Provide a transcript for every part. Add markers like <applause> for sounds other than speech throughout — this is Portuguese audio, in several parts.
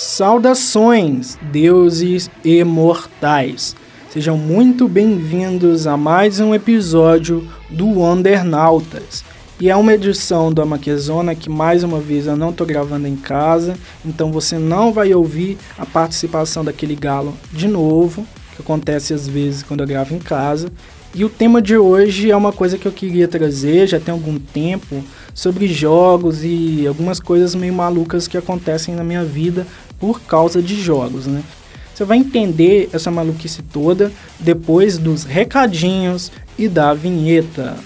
Saudações, deuses imortais! Sejam muito bem-vindos a mais um episódio do Wondernautas. E é uma edição do Amaquezona que mais uma vez eu não estou gravando em casa, então você não vai ouvir a participação daquele galo de novo, que acontece às vezes quando eu gravo em casa. E o tema de hoje é uma coisa que eu queria trazer já tem algum tempo sobre jogos e algumas coisas meio malucas que acontecem na minha vida por causa de jogos, né? Você vai entender essa maluquice toda depois dos recadinhos e da vinheta.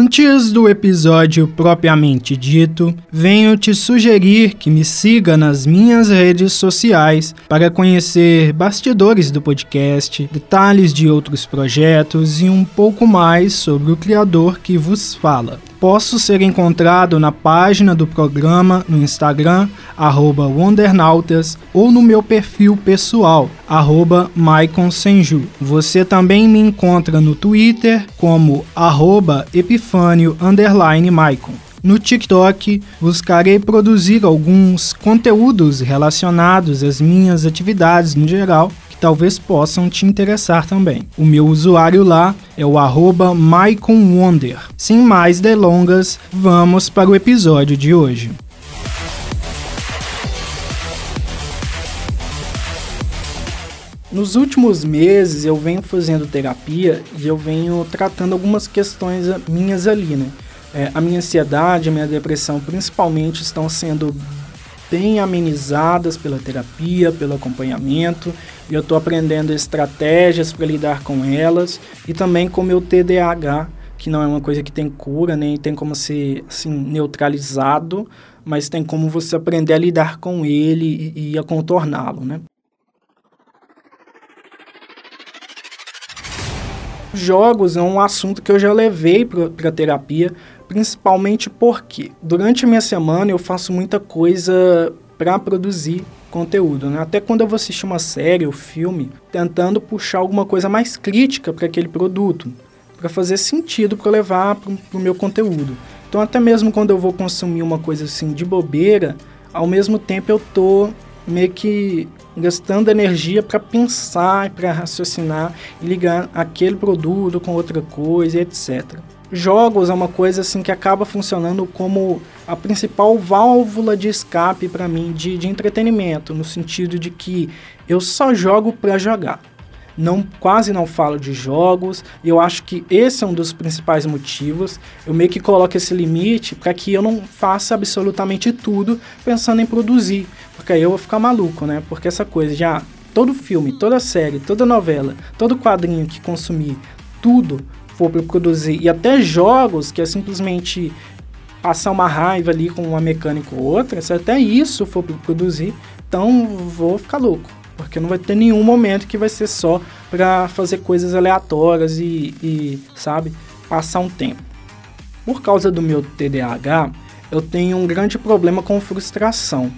Antes do episódio propriamente dito, venho te sugerir que me siga nas minhas redes sociais para conhecer bastidores do podcast, detalhes de outros projetos e um pouco mais sobre o criador que vos fala. Posso ser encontrado na página do programa no Instagram, arroba Wondernautas, ou no meu perfil pessoal, arroba Senju. Você também me encontra no Twitter como arroba Epifânio Maicon. No TikTok, buscarei produzir alguns conteúdos relacionados às minhas atividades no geral talvez possam te interessar também. O meu usuário lá é o arroba Wonder. Sem mais delongas, vamos para o episódio de hoje. Nos últimos meses eu venho fazendo terapia e eu venho tratando algumas questões minhas ali, né? É, a minha ansiedade, a minha depressão principalmente estão sendo bem amenizadas pela terapia, pelo acompanhamento, e eu estou aprendendo estratégias para lidar com elas e também com o meu TDAH, que não é uma coisa que tem cura, nem tem como ser assim neutralizado, mas tem como você aprender a lidar com ele e, e a contorná-lo, né? Jogos é um assunto que eu já levei para terapia principalmente porque durante a minha semana eu faço muita coisa para produzir conteúdo, né? Até quando eu vou assistir uma série ou filme, tentando puxar alguma coisa mais crítica para aquele produto, para fazer sentido para levar para o meu conteúdo. Então até mesmo quando eu vou consumir uma coisa assim de bobeira, ao mesmo tempo eu tô meio que gastando energia para pensar, para raciocinar e ligar aquele produto com outra coisa, etc jogos é uma coisa assim que acaba funcionando como a principal válvula de escape para mim de, de entretenimento, no sentido de que eu só jogo para jogar. Não, quase não falo de jogos, e eu acho que esse é um dos principais motivos. Eu meio que coloco esse limite para que eu não faça absolutamente tudo pensando em produzir, porque aí eu vou ficar maluco, né? Porque essa coisa de ah, todo filme, toda série, toda novela, todo quadrinho que consumir, tudo for para produzir, e até jogos que é simplesmente passar uma raiva ali com uma mecânica ou outra, se até isso for para produzir, então vou ficar louco. Porque não vai ter nenhum momento que vai ser só para fazer coisas aleatórias e, e, sabe, passar um tempo. Por causa do meu TDAH, eu tenho um grande problema com frustração.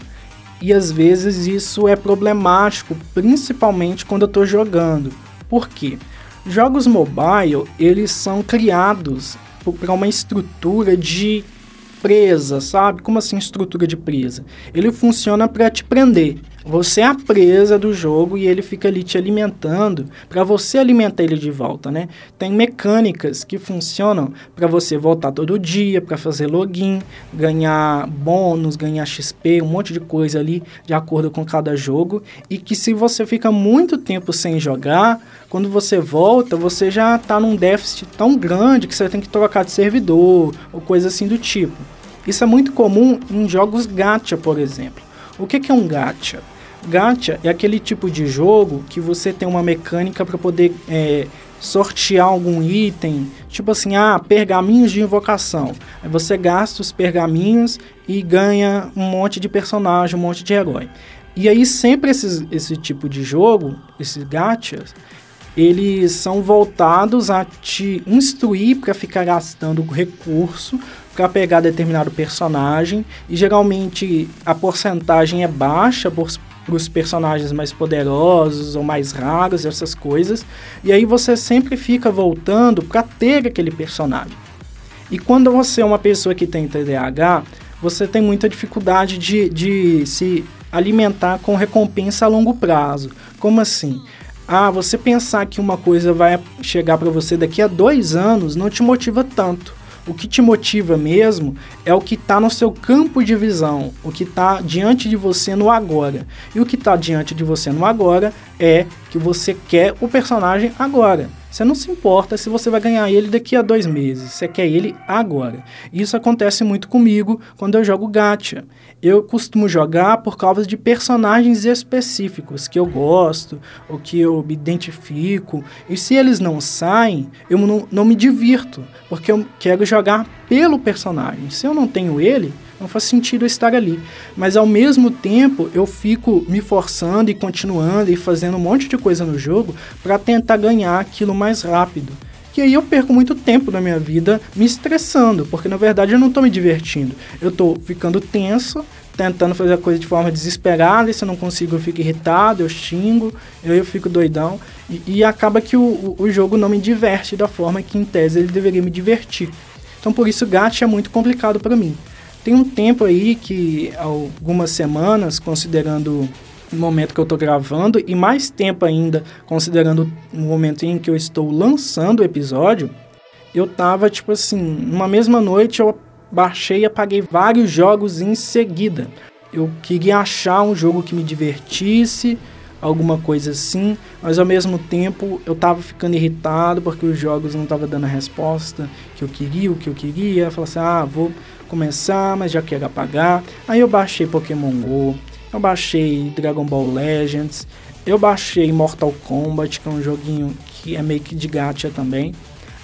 E às vezes isso é problemático, principalmente quando eu estou jogando. Por quê? Jogos mobile, eles são criados para uma estrutura de presa, sabe? Como assim estrutura de presa? Ele funciona para te prender. Você é a presa do jogo e ele fica ali te alimentando para você alimentar ele de volta, né? Tem mecânicas que funcionam para você voltar todo dia, para fazer login, ganhar bônus, ganhar XP, um monte de coisa ali de acordo com cada jogo e que se você fica muito tempo sem jogar, quando você volta, você já está num déficit tão grande que você tem que trocar de servidor ou coisa assim do tipo. Isso é muito comum em jogos gacha, por exemplo. O que, que é um gacha? Gacha é aquele tipo de jogo que você tem uma mecânica para poder é, sortear algum item, tipo assim, ah, pergaminhos de invocação. Aí você gasta os pergaminhos e ganha um monte de personagem, um monte de herói. E aí sempre esses, esse tipo de jogo, esses gachas, eles são voltados a te instruir para ficar gastando recurso para pegar determinado personagem e geralmente a porcentagem é baixa por, para os personagens mais poderosos ou mais raros, essas coisas. E aí você sempre fica voltando para ter aquele personagem. E quando você é uma pessoa que tem TDAH, você tem muita dificuldade de, de se alimentar com recompensa a longo prazo. Como assim? Ah, você pensar que uma coisa vai chegar para você daqui a dois anos não te motiva tanto. O que te motiva mesmo é o que está no seu campo de visão, o que está diante de você no agora. E o que está diante de você no agora é que você quer o personagem agora. Você não se importa se você vai ganhar ele daqui a dois meses. Você quer ele agora. Isso acontece muito comigo quando eu jogo gacha. Eu costumo jogar por causa de personagens específicos que eu gosto ou que eu me identifico. E se eles não saem, eu não, não me divirto, porque eu quero jogar pelo personagem. Se eu não tenho ele, não faz sentido eu estar ali. Mas ao mesmo tempo, eu fico me forçando e continuando e fazendo um monte de coisa no jogo para tentar ganhar aquilo mais rápido. E aí eu perco muito tempo da minha vida me estressando, porque na verdade eu não estou me divertindo. Eu estou ficando tenso, tentando fazer a coisa de forma desesperada, e se eu não consigo eu fico irritado, eu xingo, eu, eu fico doidão. E, e acaba que o, o, o jogo não me diverte da forma que em tese ele deveria me divertir. Então por isso gacha é muito complicado para mim. Tem um tempo aí que, algumas semanas, considerando o momento que eu estou gravando, e mais tempo ainda, considerando o momento em que eu estou lançando o episódio, eu tava, tipo assim, numa mesma noite eu baixei e apaguei vários jogos em seguida. Eu queria achar um jogo que me divertisse, alguma coisa assim, mas ao mesmo tempo eu tava ficando irritado porque os jogos não estavam dando a resposta que eu queria, o que eu queria. Eu falei assim: ah, vou começar, mas já quero apagar. Aí eu baixei Pokémon Go, eu baixei Dragon Ball Legends, eu baixei Mortal Kombat, que é um joguinho que é meio que de gacha também.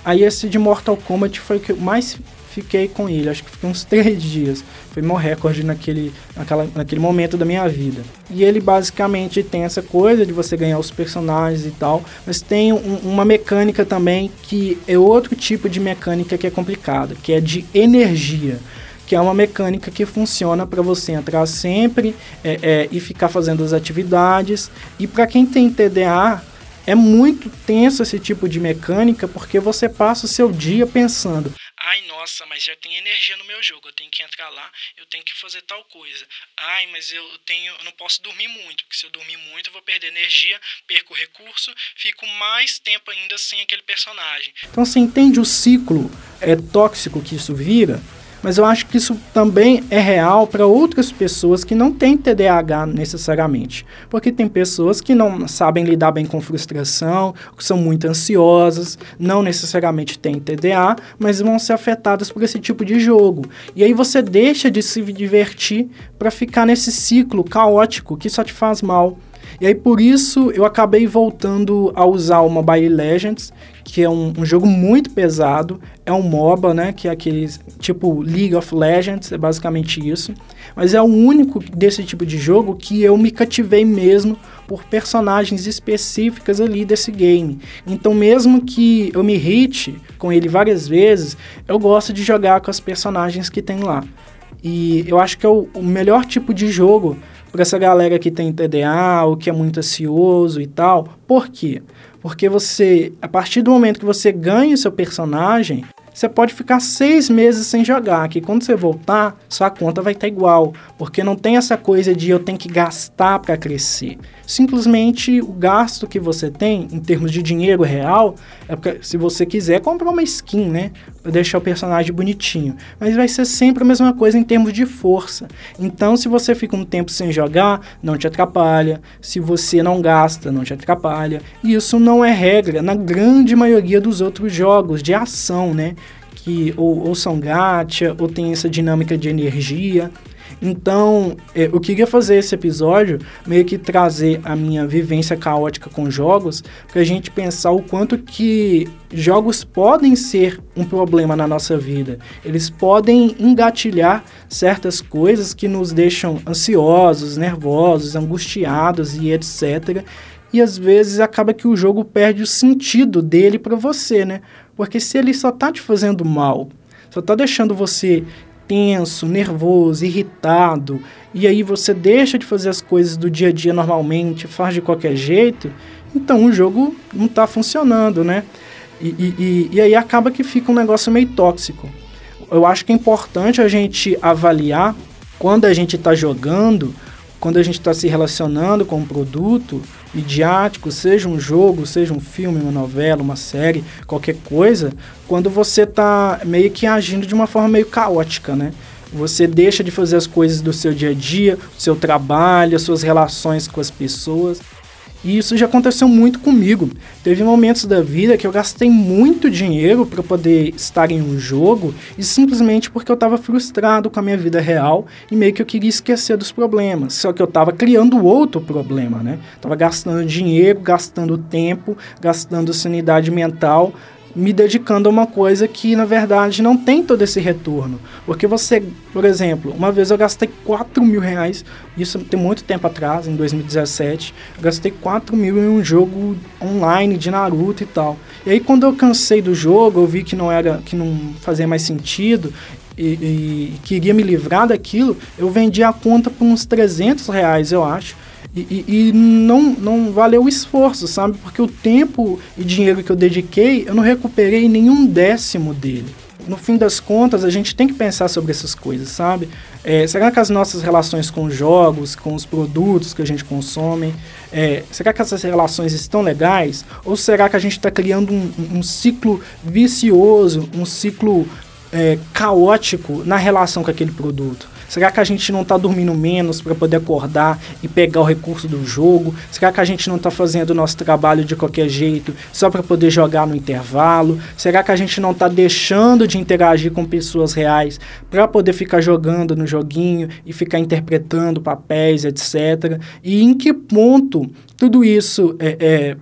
Aí esse de Mortal Kombat foi o que mais fiquei com ele, acho que fiquei uns <laughs> três dias. Foi meu recorde naquele, naquela, naquele momento da minha vida. E ele basicamente tem essa coisa de você ganhar os personagens e tal, mas tem um, uma mecânica também que é outro tipo de mecânica que é complicada, que é de energia que é uma mecânica que funciona para você entrar sempre é, é, e ficar fazendo as atividades. E para quem tem TDA, é muito tenso esse tipo de mecânica porque você passa o seu dia pensando: ai, nossa, mas já tem energia no meu jogo, eu tenho que entrar lá, eu tenho que fazer tal coisa. Ai, mas eu tenho, eu não posso dormir muito, porque se eu dormir muito eu vou perder energia, perco recurso, fico mais tempo ainda sem aquele personagem. Então você entende o ciclo é tóxico que isso vira? Mas eu acho que isso também é real para outras pessoas que não têm TDAH necessariamente. Porque tem pessoas que não sabem lidar bem com frustração, que são muito ansiosas, não necessariamente têm TDA, mas vão ser afetadas por esse tipo de jogo. E aí você deixa de se divertir para ficar nesse ciclo caótico que só te faz mal. E aí por isso eu acabei voltando a usar o Mobile Legends, que é um, um, jogo muito pesado, é um MOBA, né, que é aquele tipo League of Legends, é basicamente isso. Mas é o único desse tipo de jogo que eu me cativei mesmo por personagens específicas ali desse game. Então, mesmo que eu me irrite com ele várias vezes, eu gosto de jogar com as personagens que tem lá. E eu acho que é o, o melhor tipo de jogo para essa galera que tem TDA ou que é muito ansioso e tal. Por quê? Porque você, a partir do momento que você ganha o seu personagem, você pode ficar seis meses sem jogar, que quando você voltar, sua conta vai estar igual, porque não tem essa coisa de eu tenho que gastar para crescer. Simplesmente o gasto que você tem em termos de dinheiro real é porque se você quiser comprar uma skin, né, para deixar o personagem bonitinho, mas vai ser sempre a mesma coisa em termos de força. Então, se você fica um tempo sem jogar, não te atrapalha. Se você não gasta, não te atrapalha. E isso não é regra na grande maioria dos outros jogos de ação, né? que ou, ou são gacha, ou tem essa dinâmica de energia. Então, é, eu queria fazer esse episódio meio que trazer a minha vivência caótica com jogos, para a gente pensar o quanto que jogos podem ser um problema na nossa vida. Eles podem engatilhar certas coisas que nos deixam ansiosos, nervosos, angustiados e etc. E às vezes acaba que o jogo perde o sentido dele para você, né? Porque se ele só tá te fazendo mal, só tá deixando você tenso, nervoso, irritado, e aí você deixa de fazer as coisas do dia a dia normalmente, faz de qualquer jeito, então o jogo não está funcionando, né? E, e, e, aí acaba que fica um negócio meio tóxico. Eu acho que é importante a gente avaliar quando a gente está jogando, quando a gente está se relacionando com um produto midiático, seja um jogo, seja um filme, uma novela, uma série, qualquer coisa, quando você está meio que agindo de uma forma meio caótica, né? Você deixa de fazer as coisas do seu dia a dia, o seu trabalho, as suas relações com as pessoas e isso já aconteceu muito comigo. Teve momentos da vida que eu gastei muito dinheiro para poder estar em um jogo e simplesmente porque eu estava frustrado com a minha vida real e meio que eu queria esquecer dos problemas. Só que eu estava criando outro problema, né? Tava gastando dinheiro, gastando tempo, gastando sanidade mental me dedicando a uma coisa que na verdade não tem todo esse retorno. Porque você, por exemplo, uma vez eu gastei 4 mil reais, isso tem muito tempo atrás, em 2017, eu gastei 4 mil em um jogo online de Naruto e tal. E aí quando eu cansei do jogo, eu vi que não era, que não fazia mais sentido, e, e, queria me livrar daquilo, eu vendi a conta por uns 300 reais, eu acho. E, e, e, não, não valeu o esforço, sabe? Porque o tempo e dinheiro que eu dediquei, eu não recuperei nenhum décimo dele. No fim das contas, a gente tem que pensar sobre essas coisas, sabe? É, será que as nossas relações com os jogos, com os produtos que a gente consome, é, será que essas relações estão legais? Ou será que a gente está criando um, um, ciclo vicioso, um ciclo é, caótico na relação com aquele produto? Será que a gente não está dormindo menos para poder acordar e pegar o recurso do jogo? Será que a gente não está fazendo o nosso trabalho de qualquer jeito só para poder jogar no intervalo? Será que a gente não está deixando de interagir com pessoas reais para poder ficar jogando no joguinho e ficar interpretando papéis, etc? E em que ponto tudo isso é, é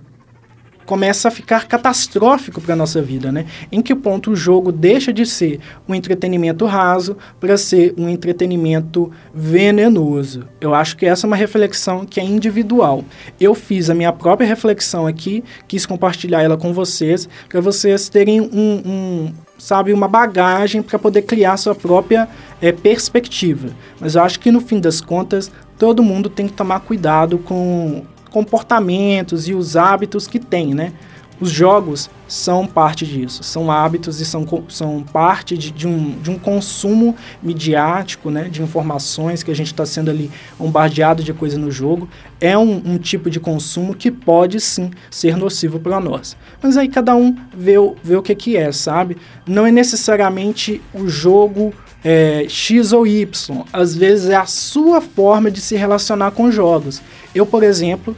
começa a ficar catastrófico para a nossa vida, né? Em que ponto o jogo deixa de ser um entretenimento raso para ser um entretenimento venenoso. Eu acho que essa é uma reflexão que é individual. Eu fiz a minha própria reflexão aqui, quis compartilhar ela com vocês, para vocês terem um, um sabe, uma bagagem para poder criar sua própria é, perspectiva. Mas eu acho que no fim das contas, todo mundo tem que tomar cuidado com comportamentos e os hábitos que tem, né? Os jogos são parte disso, são hábitos e são, são parte de, de, um, de um consumo midiático, né, de informações que a gente está sendo ali bombardeado de coisa no jogo. É um, um, tipo de consumo que pode sim ser nocivo para nós. Mas aí cada um vê, vê o que, que é, sabe? Não é necessariamente o jogo é, X ou Y, às vezes é a sua forma de se relacionar com jogos. Eu, por exemplo,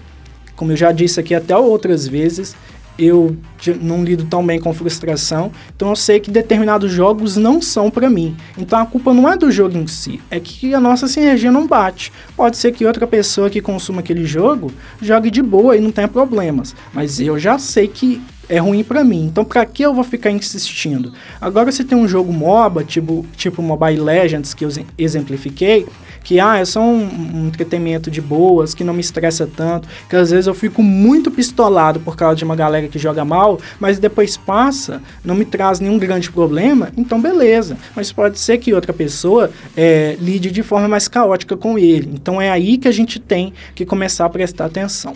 como eu já disse aqui até outras vezes, eu não lido tão bem com frustração, então eu sei que determinados jogos não são para mim. Então a culpa não é do jogo em si, é que a nossa sinergia não bate. Pode ser que outra pessoa que consuma aquele jogo jogue de boa e não tenha problemas, mas eu já sei que é ruim para mim. Então, para que eu vou ficar insistindo? Agora, se tem um jogo MOBA, tipo, tipo Mobile Legends, que eu exemplifiquei, que ah, é só um, um, entretenimento de boas, que não me estressa tanto, que às vezes eu fico muito pistolado por causa de uma galera que joga mal, mas depois passa, não me traz nenhum grande problema, então beleza. Mas pode ser que outra pessoa é, lide de forma mais caótica com ele. Então é aí que a gente tem que começar a prestar atenção.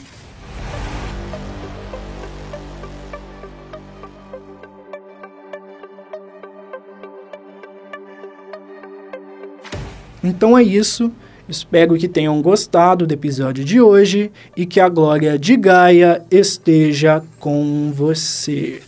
Então é isso. Espero que tenham gostado do episódio de hoje e que a glória de Gaia esteja com você.